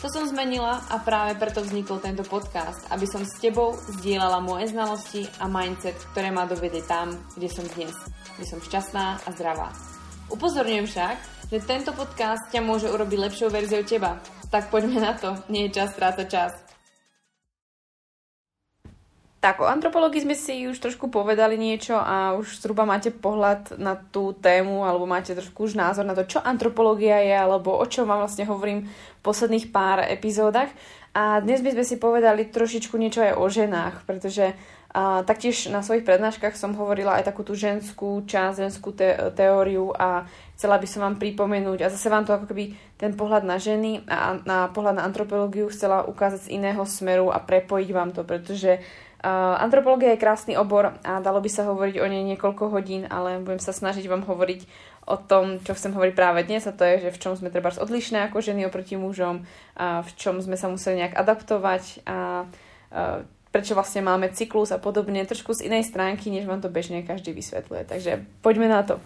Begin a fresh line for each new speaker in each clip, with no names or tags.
To som zmenila a práve preto vznikol tento podcast, aby som s tebou zdieľala moje znalosti a mindset, ktoré ma dovedie tam, kde som dnes, kde som šťastná a zdravá. Upozorňujem však, že tento podcast ťa môže urobiť lepšou verziou teba. Tak poďme na to, nie je čas strácať čas. Tak o antropológii sme si už trošku povedali niečo a už zhruba máte pohľad na tú tému alebo máte trošku už názor na to, čo antropológia je alebo o čom vám vlastne hovorím v posledných pár epizódach. A dnes by sme si povedali trošičku niečo aj o ženách, pretože a taktiež na svojich prednáškach som hovorila aj takú tú ženskú časť, ženskú te- teóriu a chcela by som vám pripomenúť a zase vám to ako keby ten pohľad na ženy a na pohľad na antropológiu chcela ukázať z iného smeru a prepojiť vám to, pretože antropológia je krásny obor a dalo by sa hovoriť o nej niekoľko hodín, ale budem sa snažiť vám hovoriť o tom, čo chcem hovoriť práve dnes a to je, že v čom sme treba odlišné ako ženy oproti mužom, a v čom sme sa museli nejak adaptovať a uh, prečo vlastne máme cyklus a podobne, trošku z inej stránky, než vám to bežne každý vysvetľuje. Takže poďme na to.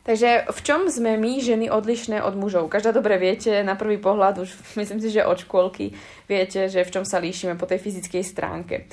Takže v čom sme my, ženy, odlišné od mužov? Každá dobre viete, na prvý pohľad, už myslím si, že od škôlky viete, že v čom sa líšime po tej fyzickej stránke.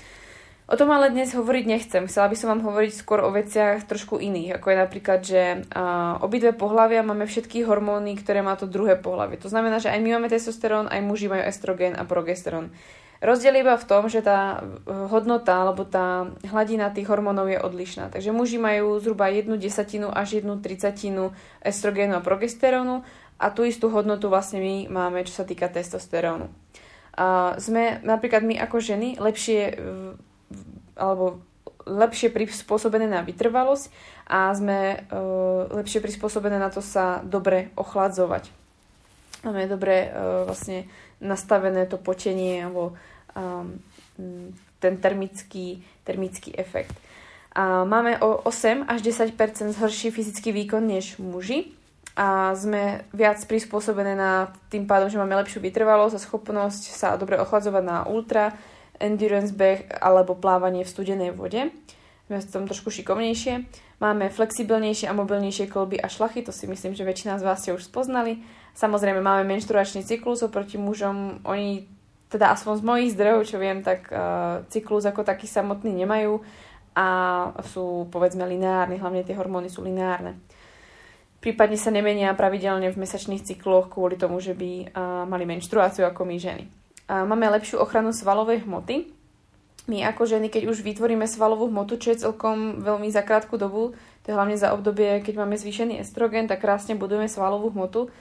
O tom ale dnes hovoriť nechcem. Chcela by som vám hovoriť skôr o veciach trošku iných, ako je napríklad, že uh, obidve pohľavia máme všetky hormóny, ktoré má to druhé pohľavie. To znamená, že aj my máme testosterón, aj muži majú estrogen a progesterón. Rozdiel iba v tom, že tá hodnota alebo tá hladina tých hormónov je odlišná. Takže muži majú zhruba jednu desatinu až jednu tricatinu estrogénu a progesterónu a tú istú hodnotu vlastne my máme, čo sa týka testosterónu. A sme napríklad my ako ženy lepšie alebo lepšie prispôsobené na vytrvalosť a sme uh, lepšie prispôsobené na to sa dobre ochladzovať. Máme dobre vlastne nastavené to počenie alebo um, ten termický, termický efekt. A máme o 8 až 10% zhorší fyzický výkon než muži a sme viac prispôsobené na tým pádom, že máme lepšiu vytrvalosť a schopnosť sa dobre ochladzovať na ultra, endurance beh alebo plávanie v studenej vode. Sme v tom trošku šikovnejšie. Máme flexibilnejšie a mobilnejšie kolby a šlachy, to si myslím, že väčšina z vás ste už spoznali. Samozrejme máme menštruačný cyklus oproti mužom, oni teda aspoň z mojich zdrojov, čo viem, tak uh, cyklus ako taký samotný nemajú a sú povedzme lineárne, hlavne tie hormóny sú lineárne. Prípadne sa nemenia pravidelne v mesačných cykloch kvôli tomu, že by uh, mali menštruáciu ako my ženy. Uh, máme lepšiu ochranu svalovej hmoty. My ako ženy, keď už vytvoríme svalovú hmotu, čo je celkom veľmi za krátku dobu, to je hlavne za obdobie, keď máme zvýšený estrogen, tak krásne budujeme svalovú hmotu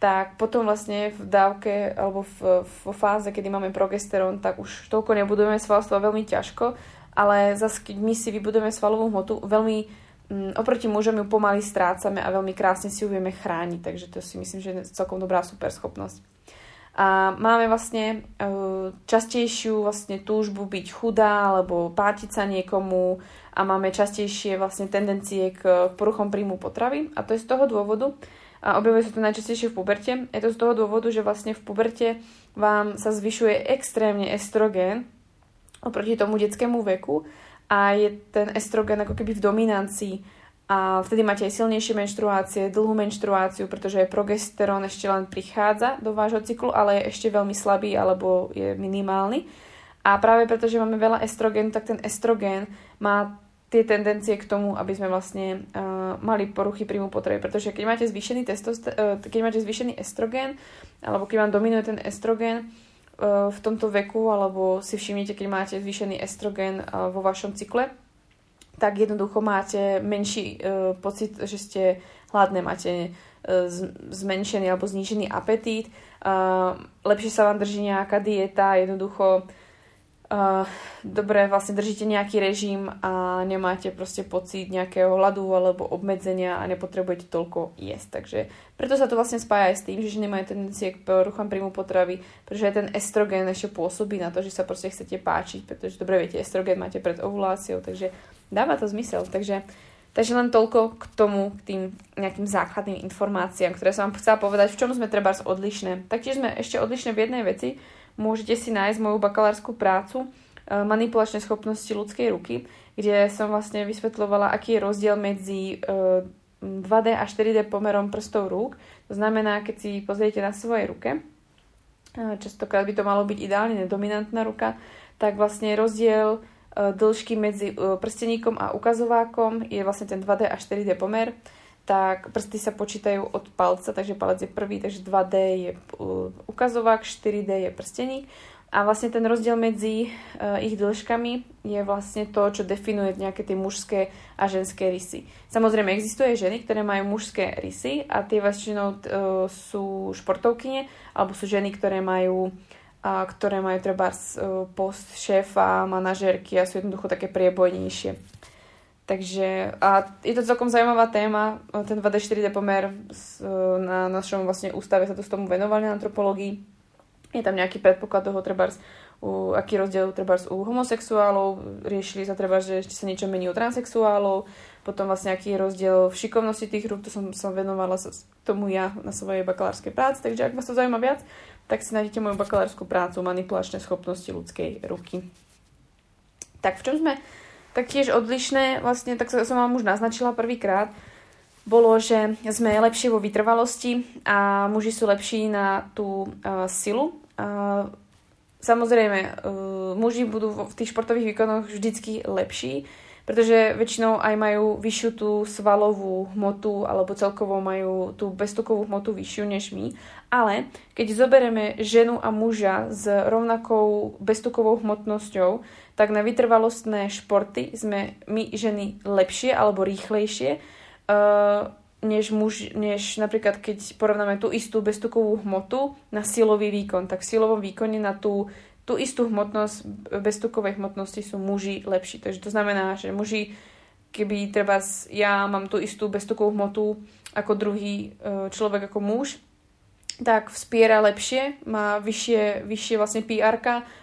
tak potom vlastne v dávke alebo v, v fáze, kedy máme progesterón, tak už toľko nebudujeme svalstvo veľmi ťažko, ale zase keď my si vybudujeme svalovú hmotu, veľmi mm, oproti mužom ju pomaly strácame a veľmi krásne si ju vieme chrániť, takže to si myslím, že je celkom dobrá super schopnosť. A máme vlastne e, častejšiu vlastne túžbu byť chudá alebo pátiť sa niekomu a máme častejšie vlastne tendencie k poruchom príjmu potravy a to je z toho dôvodu, a objavuje sa to najčastejšie v puberte. Je to z toho dôvodu, že vlastne v puberte vám sa zvyšuje extrémne estrogén oproti tomu detskému veku a je ten estrogen ako keby v dominancii a vtedy máte aj silnejšie menštruácie, dlhú menštruáciu, pretože progesterón ešte len prichádza do vášho cyklu, ale je ešte veľmi slabý alebo je minimálny. A práve preto, že máme veľa estrogénu, tak ten estrogén má tie tendencie k tomu, aby sme vlastne uh, mali poruchy príjmu potreby. Pretože keď máte zvýšený, testoster- uh, keď máte zvýšený estrogen, alebo keď vám dominuje ten estrogen uh, v tomto veku, alebo si všimnete, keď máte zvýšený estrogen uh, vo vašom cykle, tak jednoducho máte menší uh, pocit, že ste hladné, máte uh, zmenšený alebo znížený apetít, uh, lepšie sa vám drží nejaká dieta, jednoducho uh, dobre vlastne držíte nejaký režim a nemáte proste pocit nejakého hladu alebo obmedzenia a nepotrebujete toľko jesť. Takže preto sa to vlastne spája aj s tým, že ženy majú tendencie k poruchám príjmu potravy, pretože aj ten estrogen ešte pôsobí na to, že sa proste chcete páčiť, pretože dobre viete, estrogen máte pred ovuláciou, takže dáva to zmysel. Takže Takže len toľko k tomu, k tým nejakým základným informáciám, ktoré som vám chcela povedať, v čom sme treba odlišné. Taktiež sme ešte odlišné v jednej veci, môžete si nájsť moju bakalárskú prácu eh, manipulačné schopnosti ľudskej ruky, kde som vlastne vysvetľovala, aký je rozdiel medzi 2D eh, a 4D pomerom prstov rúk. To znamená, keď si pozriete na svojej ruke, eh, častokrát by to malo byť ideálne dominantná ruka, tak vlastne rozdiel dĺžky medzi prsteníkom a ukazovákom je vlastne ten 2D a 4D pomer tak prsty sa počítajú od palca, takže palec je prvý, takže 2D je uh, ukazovák, 4D je prsteník. A vlastne ten rozdiel medzi uh, ich dĺžkami je vlastne to, čo definuje nejaké tie mužské a ženské rysy. Samozrejme, existuje ženy, ktoré majú mužské rysy a tie väčšinou uh, sú športovkyne alebo sú ženy, ktoré majú a ktoré majú treba uh, post šéfa, manažérky a sú jednoducho také priebojnejšie. Takže a je to celkom zaujímavá téma, ten 2D 4D pomer na našom vlastne ústave sa to s tomu venovali na antropológii. Je tam nejaký predpoklad toho trebárs, u, aký rozdiel trebárs u homosexuálov, riešili sa treba, že ešte sa niečo mení u transexuálov, potom vlastne aký je rozdiel v šikovnosti tých rúk, to som, som venovala sa tomu ja na svojej bakalárskej práci, takže ak vás to zaujíma viac, tak si nájdete moju bakalárskú prácu Manipulačné schopnosti ľudskej ruky. Tak v čom sme taktiež odlišné, vlastne, tak som vám už naznačila prvýkrát, bolo, že sme lepšie vo vytrvalosti a muži sú lepší na tú uh, silu. Uh, samozrejme, uh, muži budú v tých športových výkonoch vždycky lepší, pretože väčšinou aj majú vyššiu tú svalovú hmotu alebo celkovo majú tú beztukovú hmotu vyššiu než my. Ale keď zoberieme ženu a muža s rovnakou beztukovou hmotnosťou, tak na vytrvalostné športy sme my ženy lepšie alebo rýchlejšie, uh, než, muž, než napríklad keď porovnáme tú istú beztukovú hmotu na silový výkon. Tak v silovom výkone na tú, tú istú hmotnosť, beztukovej hmotnosti sú muži lepší. Takže to znamená, že muži, keby treba ja mám tú istú beztukovú hmotu ako druhý uh, človek ako muž, tak vspiera lepšie, má vyššie, vyššie vlastne pr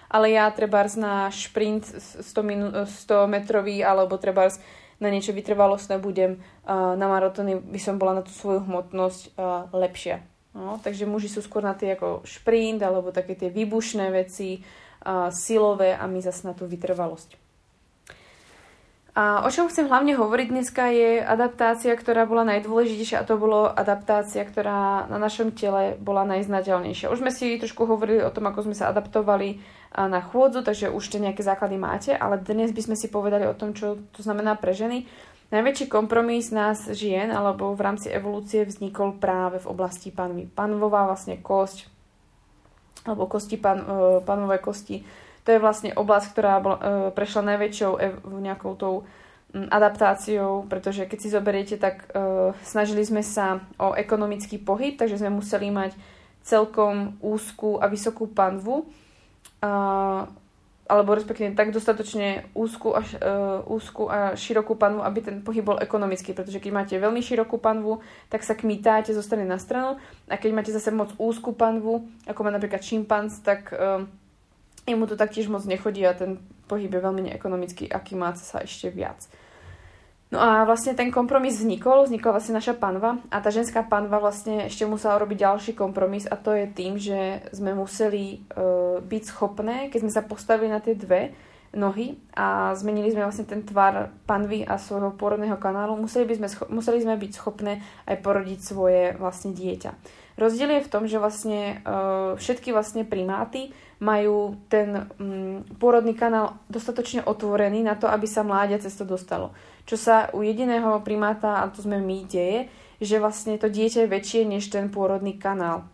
ale ja treba na šprint 100, minu, 100 metrový alebo treba na niečo vytrvalostné budem, na maratóny by som bola na tú svoju hmotnosť lepšia. No, takže muži sú skôr na tie ako šprint alebo také tie výbušné veci, silové a my zase na tú vytrvalosť. A o čom chcem hlavne hovoriť dneska je adaptácia, ktorá bola najdôležitejšia a to bolo adaptácia, ktorá na našom tele bola najznateľnejšia. Už sme si trošku hovorili o tom, ako sme sa adaptovali na chôdzu, takže už tie nejaké základy máte, ale dnes by sme si povedali o tom, čo to znamená pre ženy. Najväčší kompromis nás žien alebo v rámci evolúcie vznikol práve v oblasti panvy. Panvová vlastne kosť alebo kosti pan, e, panvové kosti to je vlastne oblasť, ktorá e, prešla najväčšou nejakou tou adaptáciou, pretože keď si zoberiete, tak e, snažili sme sa o ekonomický pohyb, takže sme museli mať celkom úzkú a vysokú panvu, alebo respektíve tak dostatočne úzku a, uh, úzku a širokú panvu, aby ten pohyb bol ekonomický, pretože keď máte veľmi širokú panvu, tak sa kmítáte zo strany na stranu a keď máte zase moc úzkú panvu, ako má napríklad šimpanz, tak jemu to taktiež moc nechodí a ten pohyb je veľmi neekonomický, aký má sa ešte viac. No a vlastne ten kompromis vznikol, vznikla vlastne naša panva a tá ženská panva vlastne ešte musela robiť ďalší kompromis a to je tým, že sme museli uh, byť schopné, keď sme sa postavili na tie dve nohy a zmenili sme vlastne ten tvar panvy a svojho porodného kanálu, museli, by sme, museli sme byť schopné aj porodiť svoje vlastne dieťa. Rozdiel je v tom, že vlastne uh, všetky vlastne primáty majú ten um, pôrodný kanál dostatočne otvorený na to, aby sa mláďa cez to dostalo. Čo sa u jediného primáta, a to sme my, deje, že vlastne to dieťa je väčšie než ten pôrodný kanál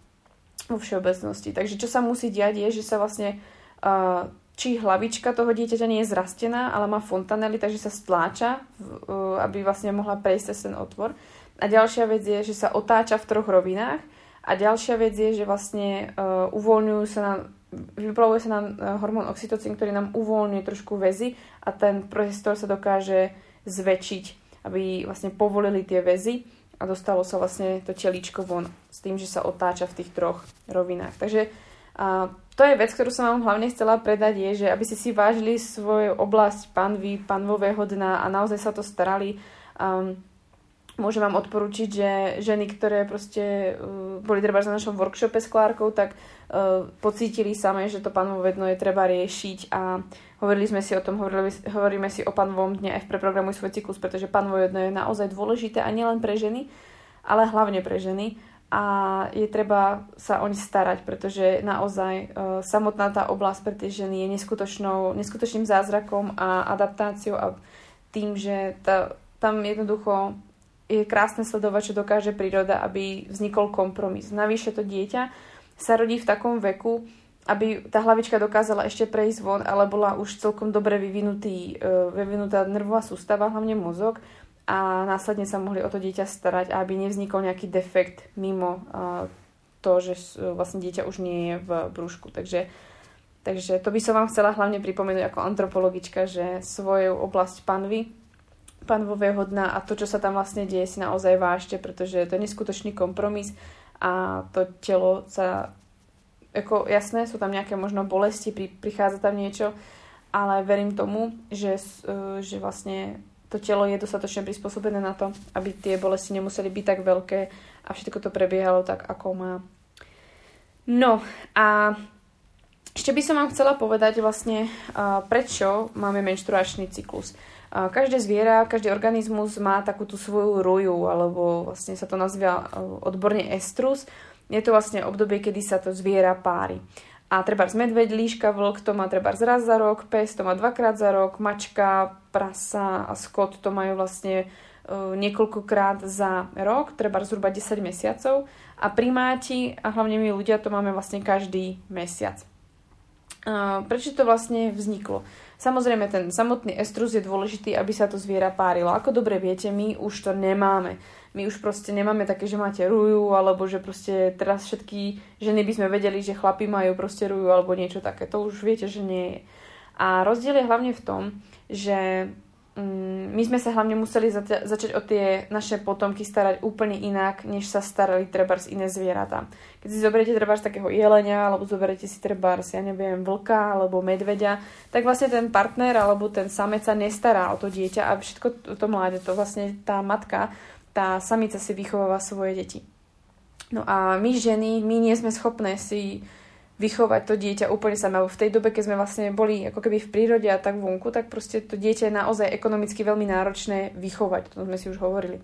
vo všeobecnosti. Takže čo sa musí diať je, že sa vlastne uh, či hlavička toho dieťaťa nie je zrastená, ale má fontanely, takže sa stláča, uh, aby vlastne mohla prejsť cez ten otvor. A ďalšia vec je, že sa otáča v troch rovinách. A ďalšia vec je, že vlastne uh, uvoľňujú sa na vyplavuje sa nám hormón oxytocín, ktorý nám uvoľňuje trošku väzy a ten priestor sa dokáže zväčšiť, aby vlastne povolili tie väzy a dostalo sa vlastne to telíčko von s tým, že sa otáča v tých troch rovinách. Takže a to je vec, ktorú som vám hlavne chcela predať, je, že aby ste si vážili svoju oblasť panvy, panvového dna a naozaj sa to starali. Um, môžem vám odporučiť, že ženy, ktoré proste uh, boli treba na našom workshope s Klárkou, tak uh, pocítili samé, že to panvové dno je treba riešiť a hovorili sme si o tom, hovorili, hovoríme si o panvovom dne aj v preprogramuj svoj cyklus, pretože panvové dno je naozaj dôležité a nielen pre ženy, ale hlavne pre ženy. A je treba sa o ne starať, pretože naozaj e, samotná tá oblasť pre tie ženy je neskutočnou, neskutočným zázrakom a adaptáciou a tým, že tá, tam jednoducho je krásne sledovať, čo dokáže príroda, aby vznikol kompromis. Navyše to dieťa sa rodí v takom veku, aby tá hlavička dokázala ešte prejsť von, ale bola už celkom dobre vyvinutý, e, vyvinutá nervová sústava, hlavne mozog a následne sa mohli o to dieťa starať, aby nevznikol nejaký defekt mimo to, že vlastne dieťa už nie je v brúšku. Takže, takže to by som vám chcela hlavne pripomenúť ako antropologička, že svoju oblasť panvy, panvového dna a to, čo sa tam vlastne deje, si naozaj vážte, pretože to je neskutočný kompromis a to telo sa, ako jasné, sú tam nejaké možno bolesti, pri, prichádza tam niečo, ale verím tomu, že, že vlastne to telo je dostatočne prispôsobené na to, aby tie bolesti nemuseli byť tak veľké a všetko to prebiehalo tak, ako má. No a ešte by som vám chcela povedať vlastne, prečo máme menštruačný cyklus. Každé zviera, každý organizmus má takú tú svoju roju, alebo vlastne sa to nazýva uh, odborne estrus. Je to vlastne obdobie, kedy sa to zviera pári. A treba z medveď, líška, vlk to má treba raz za rok, pes to má dvakrát za rok, mačka, prasa a skot to majú vlastne uh, niekoľkokrát za rok, treba zhruba 10 mesiacov. A primáti a hlavne my ľudia to máme vlastne každý mesiac. Prečo to vlastne vzniklo? Samozrejme, ten samotný estrus je dôležitý, aby sa to zviera párilo. Ako dobre viete, my už to nemáme my už proste nemáme také, že máte ruju, alebo že proste teraz všetky ženy by sme vedeli, že chlapi majú proste ruju, alebo niečo také. To už viete, že nie je. A rozdiel je hlavne v tom, že my sme sa hlavne museli zaťa- začať o tie naše potomky starať úplne inak, než sa starali trebárs iné zvieratá. Keď si zoberiete trebárs takého jelenia, alebo zoberiete si trebárs, ja neviem, vlka alebo medveďa, tak vlastne ten partner alebo ten samec sa nestará o to dieťa a všetko to mláde, to vlastne tá matka tá samica si vychováva svoje deti. No a my ženy, my nie sme schopné si vychovať to dieťa úplne samé. V tej dobe, keď sme vlastne boli ako keby v prírode a tak vonku, tak proste to dieťa je naozaj ekonomicky veľmi náročné vychovať. To sme si už hovorili.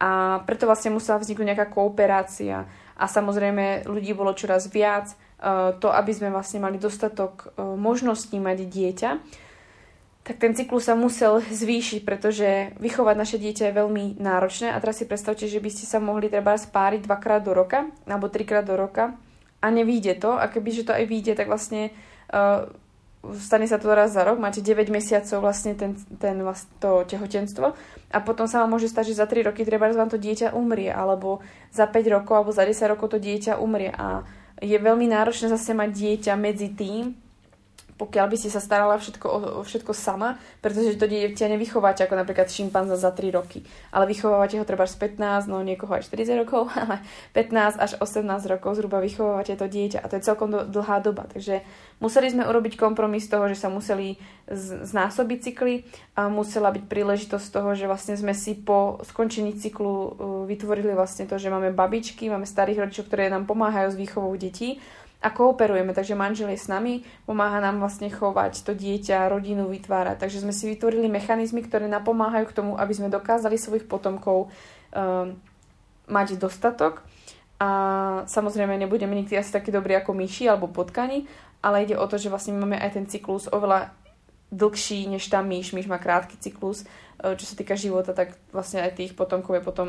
A preto vlastne musela vzniknúť nejaká kooperácia. A samozrejme ľudí bolo čoraz viac. E, to, aby sme vlastne mali dostatok e, možností mať dieťa, tak ten cyklus sa musel zvýšiť, pretože vychovať naše dieťa je veľmi náročné a teraz si predstavte, že by ste sa mohli treba spáriť dvakrát do roka alebo trikrát do roka a nevíde to. A keby že to aj vyjde, tak vlastne uh, stane sa to raz za rok, máte 9 mesiacov vlastne ten, ten vlast, to tehotenstvo. A potom sa vám môže stať, že za 3 roky treba vám to dieťa umrie. Alebo za 5 rokov alebo za 10 rokov to dieťa umrie. A je veľmi náročné zase mať dieťa medzi tým, pokiaľ by si sa starala všetko, o, o všetko sama, pretože to dieťa nevychováte ako napríklad šimpanza za 3 roky, ale vychovávate ho treba z 15, no niekoho aj 40 rokov, ale 15 až 18 rokov zhruba vychovávate to dieťa a to je celkom dlhá doba. Takže museli sme urobiť kompromis toho, že sa museli znásobiť cykly a musela byť príležitosť toho, že vlastne sme si po skončení cyklu uh, vytvorili vlastne to, že máme babičky, máme starých rodičov, ktoré nám pomáhajú s výchovou detí a kooperujeme, takže manžel je s nami, pomáha nám vlastne chovať to dieťa, rodinu vytvárať. Takže sme si vytvorili mechanizmy, ktoré napomáhajú k tomu, aby sme dokázali svojich potomkov um, mať dostatok. A samozrejme nebudeme nikdy asi taký dobrý ako myši alebo potkani, ale ide o to, že vlastne máme aj ten cyklus oveľa dlhší než tá myš. Myš má krátky cyklus, e, čo sa týka života, tak vlastne aj tých potomkov je potom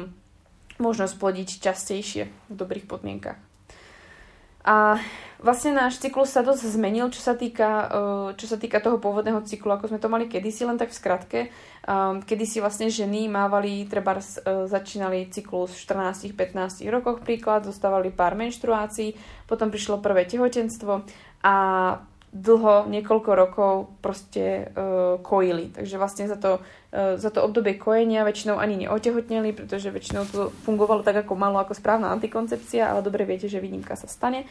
možnosť plodiť častejšie v dobrých podmienkach. A vlastne náš cyklus sa dosť zmenil, čo sa týka, uh, čo sa týka toho pôvodného cyklu, ako sme to mali kedysi, len tak v skratke. Um, kedysi vlastne ženy mávali, treba uh, začínali cyklus v 14-15 rokoch príklad, dostávali pár menštruácií, potom prišlo prvé tehotenstvo a dlho, niekoľko rokov proste uh, kojili. Takže vlastne za to, uh, za to obdobie kojenia väčšinou ani neotehotneli, pretože väčšinou to fungovalo tak, ako malo, ako správna antikoncepcia, ale dobre viete, že výnimka sa stane.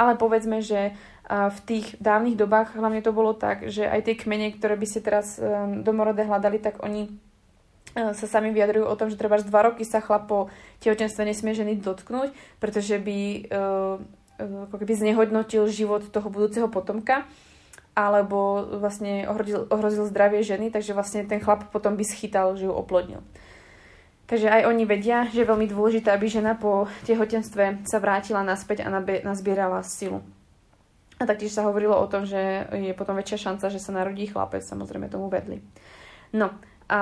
Ale povedzme, že uh, v tých dávnych dobách hlavne to bolo tak, že aj tie kmene, ktoré by ste teraz um, domorodé hľadali, tak oni uh, sa sami vyjadrujú o tom, že treba dva roky sa chlap po tehotenstve nesmie ženy dotknúť, pretože by ako keby znehodnotil život toho budúceho potomka alebo vlastne ohrozil, ohrozil zdravie ženy, takže vlastne ten chlap potom by schytal, že ju oplodnil. Takže aj oni vedia, že je veľmi dôležité, aby žena po tehotenstve sa vrátila naspäť a nazbierala silu. A taktiež sa hovorilo o tom, že je potom väčšia šanca, že sa narodí chlapec, samozrejme tomu vedli. No, a,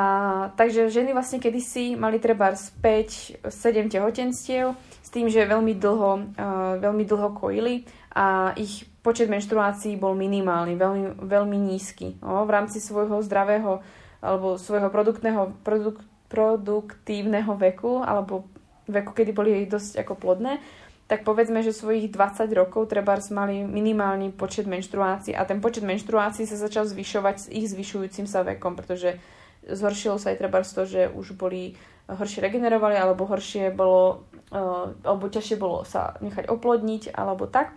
takže ženy vlastne kedysi mali treba 5-7 tehotenstiev, tým, že veľmi dlho, uh, veľmi dlho kojili a ich počet menštruácií bol minimálny, veľmi, veľmi nízky. No, v rámci svojho zdravého alebo svojho produktného, produk, produktívneho veku alebo veku, kedy boli dosť ako plodné, tak povedzme, že svojich 20 rokov treba mali minimálny počet menštruácií a ten počet menštruácií sa začal zvyšovať s ich zvyšujúcim sa vekom, pretože zhoršilo sa aj treba to, že už boli horšie regenerovali alebo horšie bolo Eh, alebo ťažšie bolo sa nechať oplodniť alebo tak.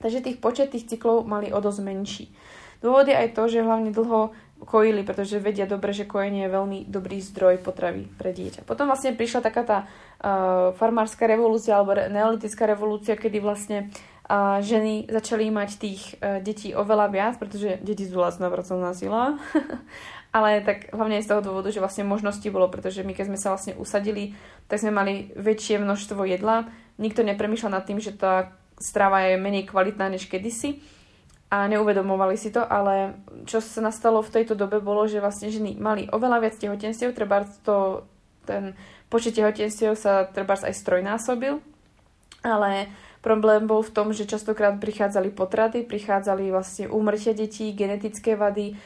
Takže tých počet tých cyklov mali o dosť menší. Dôvod je aj to, že hlavne dlho kojili, pretože vedia dobre, že kojenie je veľmi dobrý zdroj potravy pre dieťa. Potom vlastne prišla taká tá uh, farmárska revolúcia alebo neolitická revolúcia, kedy vlastne uh, ženy začali mať tých detí oveľa viac, pretože deti sú lacná pracovná sila ale tak hlavne aj z toho dôvodu, že vlastne možnosti bolo, pretože my keď sme sa vlastne usadili, tak sme mali väčšie množstvo jedla. Nikto nepremýšľal nad tým, že tá strava je menej kvalitná než kedysi a neuvedomovali si to, ale čo sa nastalo v tejto dobe bolo, že vlastne ženy mali oveľa viac tehotenstiev, treba to, ten počet tehotenstiev sa treba aj strojnásobil, ale problém bol v tom, že častokrát prichádzali potraty, prichádzali vlastne úmrtia detí, genetické vady,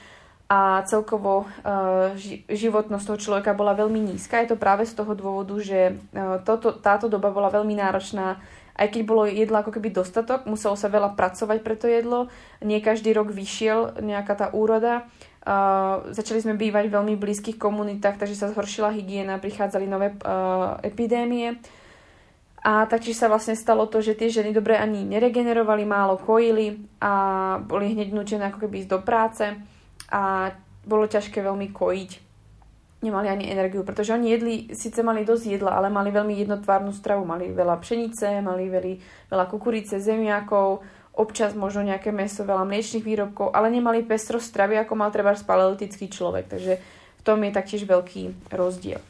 a celkovo uh, životnosť toho človeka bola veľmi nízka. Je to práve z toho dôvodu, že uh, toto, táto doba bola veľmi náročná. Aj keď bolo jedla ako keby dostatok, muselo sa veľa pracovať pre to jedlo. Nie každý rok vyšiel nejaká tá úroda. Uh, začali sme bývať v veľmi blízkych komunitách, takže sa zhoršila hygiena, prichádzali nové uh, epidémie. A taktiež sa vlastne stalo to, že tie ženy dobre ani neregenerovali, málo kojili a boli hneď nutené ako keby ísť do práce a bolo ťažké veľmi kojiť. Nemali ani energiu, pretože oni jedli, síce mali dosť jedla, ale mali veľmi jednotvárnu stravu. Mali veľa pšenice, mali veľa, veľa kukurice, zemiakov, občas možno nejaké meso, veľa mliečných výrobkov, ale nemali pestro stravy, ako mal treba paleolitický človek. Takže v tom je taktiež veľký rozdiel.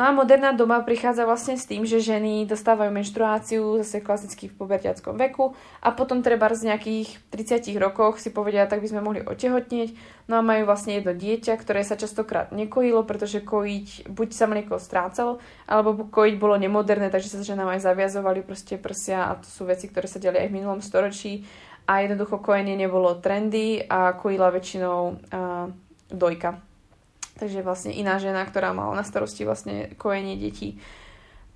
No a moderná doba prichádza vlastne s tým, že ženy dostávajú menštruáciu zase klasicky v pubertiackom veku a potom treba z nejakých 30 rokoch si povedia, tak by sme mohli otehotnieť. No a majú vlastne jedno dieťa, ktoré sa častokrát nekojilo, pretože kojiť buď sa mlieko strácalo, alebo kojiť bolo nemoderné, takže sa ženám aj zaviazovali proste prsia a to sú veci, ktoré sa diali aj v minulom storočí a jednoducho kojenie nebolo trendy a kojila väčšinou uh, dojka. Takže vlastne iná žena, ktorá mala na starosti vlastne kojenie detí.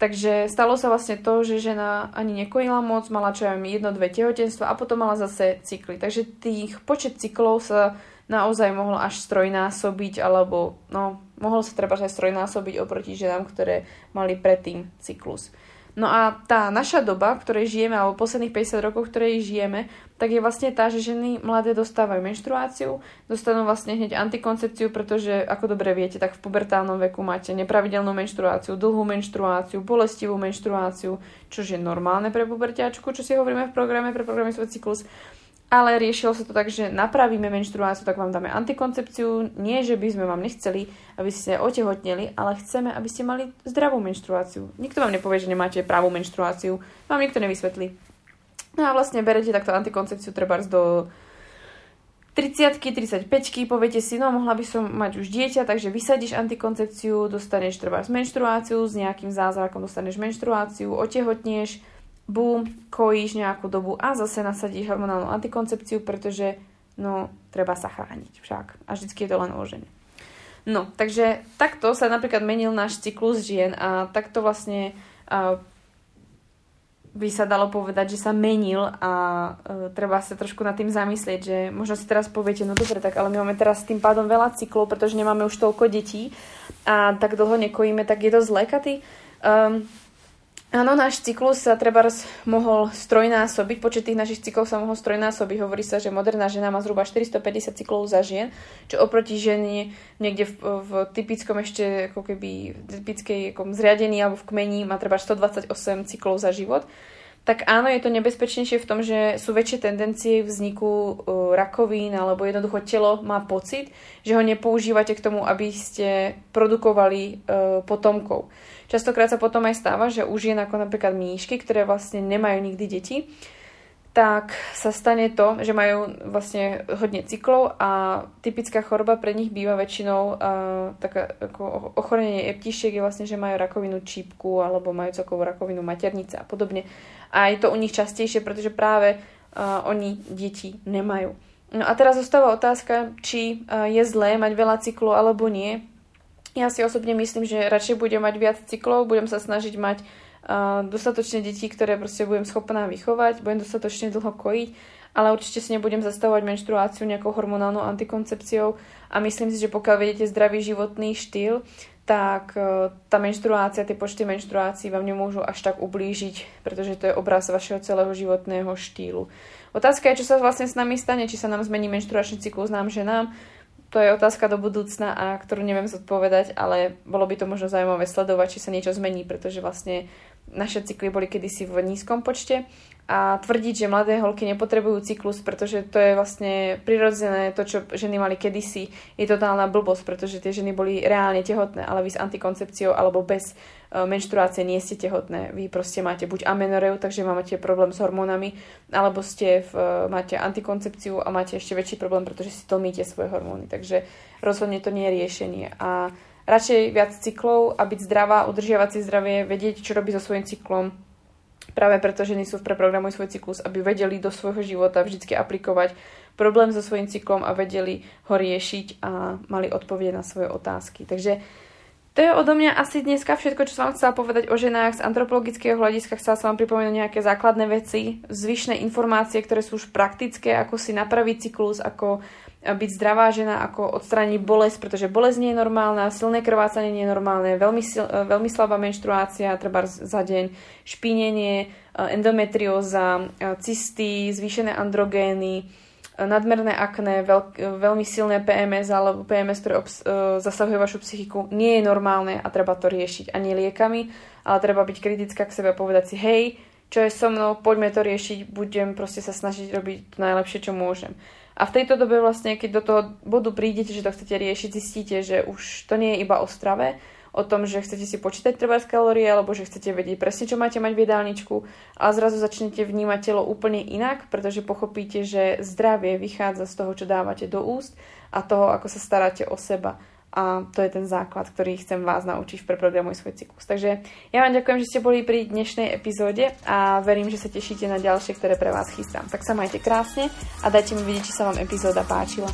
Takže stalo sa vlastne to, že žena ani nekojila moc, mala čo aj jedno, dve tehotenstva a potom mala zase cykly. Takže tých počet cyklov sa naozaj mohol až strojnásobiť, alebo no, mohol sa treba aj strojnásobiť oproti ženám, ktoré mali predtým cyklus. No a tá naša doba, v ktorej žijeme, alebo posledných 50 rokov, v ktorej žijeme, tak je vlastne tá, že ženy mladé dostávajú menštruáciu, dostanú vlastne hneď antikoncepciu, pretože, ako dobre viete, tak v pubertálnom veku máte nepravidelnú menštruáciu, dlhú menštruáciu, bolestivú menštruáciu, čo je normálne pre puberťačku, čo si hovoríme v programe pre programy svoj cyklus ale riešilo sa to tak, že napravíme menštruáciu, tak vám dáme antikoncepciu. Nie, že by sme vám nechceli, aby ste otehotneli, ale chceme, aby ste mali zdravú menštruáciu. Nikto vám nepovie, že nemáte pravú menštruáciu. Vám nikto nevysvetlí. No a vlastne berete takto antikoncepciu treba do 30 35 poviete si, no mohla by som mať už dieťa, takže vysadíš antikoncepciu, dostaneš treba menštruáciu, s nejakým zázrakom dostaneš menštruáciu, otehotnieš, bum, kojíš nejakú dobu a zase nasadíš hormonálnu antikoncepciu, pretože no, treba sa chrániť však. A vždycky je to len o žene. No, takže takto sa napríklad menil náš cyklus žien a takto vlastne uh, by sa dalo povedať, že sa menil a uh, treba sa trošku nad tým zamyslieť, že možno si teraz poviete, no dobre, tak ale my máme teraz tým pádom veľa cyklov, pretože nemáme už toľko detí a tak dlho nekojíme, tak je to Katy. Um, Áno, náš cyklus sa treba mohol strojnásobiť, počet tých našich cyklov sa mohol strojnásobiť. Hovorí sa, že moderná žena má zhruba 450 cyklov za žien, čo oproti žene niekde v, v typickom ešte ako keby typickej ako zriadení alebo v kmení má treba 128 cyklov za život. Tak áno, je to nebezpečnejšie v tom, že sú väčšie tendencie vzniku uh, rakovín alebo jednoducho telo má pocit, že ho nepoužívate k tomu, aby ste produkovali uh, potomkov. Častokrát sa potom aj stáva, že u žien ako napríklad míšky, ktoré vlastne nemajú nikdy deti, tak sa stane to, že majú vlastne hodne cyklov a typická choroba pre nich býva väčšinou uh, taká ako ochorenie eptišiek je vlastne, že majú rakovinu čípku alebo majú celkovú rakovinu maternice a podobne. A je to u nich častejšie, pretože práve uh, oni deti nemajú. No a teraz zostáva otázka, či uh, je zlé mať veľa cyklov alebo nie. Ja si osobne myslím, že radšej budem mať viac cyklov, budem sa snažiť mať uh, dostatočne detí, ktoré proste budem schopná vychovať, budem dostatočne dlho kojiť, ale určite si nebudem zastavovať menštruáciu nejakou hormonálnou antikoncepciou a myslím si, že pokiaľ vedete zdravý životný štýl, tak uh, tá menštruácia, tie počty menštruácií vám nemôžu až tak ublížiť, pretože to je obraz vašeho celého životného štýlu. Otázka je, čo sa vlastne s nami stane, či sa nám zmení menštruačný cyklus nám ženám, to je otázka do budúcna, a ktorú neviem zodpovedať, ale bolo by to možno zaujímavé sledovať, či sa niečo zmení, pretože vlastne naše cykly boli kedysi v nízkom počte a tvrdiť, že mladé holky nepotrebujú cyklus, pretože to je vlastne prirodzené, to, čo ženy mali kedysi, je totálna blbosť, pretože tie ženy boli reálne tehotné, ale vy s antikoncepciou alebo bez uh, menštruácie nie ste tehotné. Vy proste máte buď amenoreu, takže máte problém s hormónami, alebo ste v, uh, máte antikoncepciu a máte ešte väčší problém, pretože si tlmíte svoje hormóny. Takže rozhodne to nie je riešenie. A radšej viac cyklov a byť zdravá, udržiavať si zdravie, vedieť, čo robí so svojím cyklom, Práve preto ženy sú v preprogramuj svoj cyklus, aby vedeli do svojho života vždy aplikovať problém so svojím cyklom a vedeli ho riešiť a mali odpovede na svoje otázky. Takže to je odo mňa asi dneska všetko, čo som vám chcela povedať o ženách z antropologického hľadiska. Chcela som vám pripomenúť nejaké základné veci, zvyšné informácie, ktoré sú už praktické, ako si napraviť cyklus, ako byť zdravá žena, ako odstrániť bolesť, pretože bolesť nie je normálna, silné krvácanie nie je normálne, veľmi, sil, e, veľmi slabá menštruácia, treba za deň, špinenie, e, endometrióza, cysty, zvýšené androgény, nadmerné akné, veľk, veľmi silné PMS alebo PMS, ktoré obs, zasahuje vašu psychiku, nie je normálne a treba to riešiť ani liekami, ale treba byť kritická k sebe a povedať si, hej, čo je so mnou, poďme to riešiť, budem proste sa snažiť robiť to najlepšie, čo môžem. A v tejto dobe vlastne, keď do toho bodu prídete, že to chcete riešiť, zistíte, že už to nie je iba o strave, o tom, že chcete si počítať treba kalórie, alebo že chcete vedieť presne, čo máte mať v jedálničku a zrazu začnete vnímať telo úplne inak, pretože pochopíte, že zdravie vychádza z toho, čo dávate do úst a toho, ako sa staráte o seba a to je ten základ, ktorý chcem vás naučiť v preprogramuj svoj cyklus. Takže ja vám ďakujem, že ste boli pri dnešnej epizóde a verím, že sa tešíte na ďalšie, ktoré pre vás chystám. Tak sa majte krásne a dajte mi vidieť, či sa vám epizóda páčila.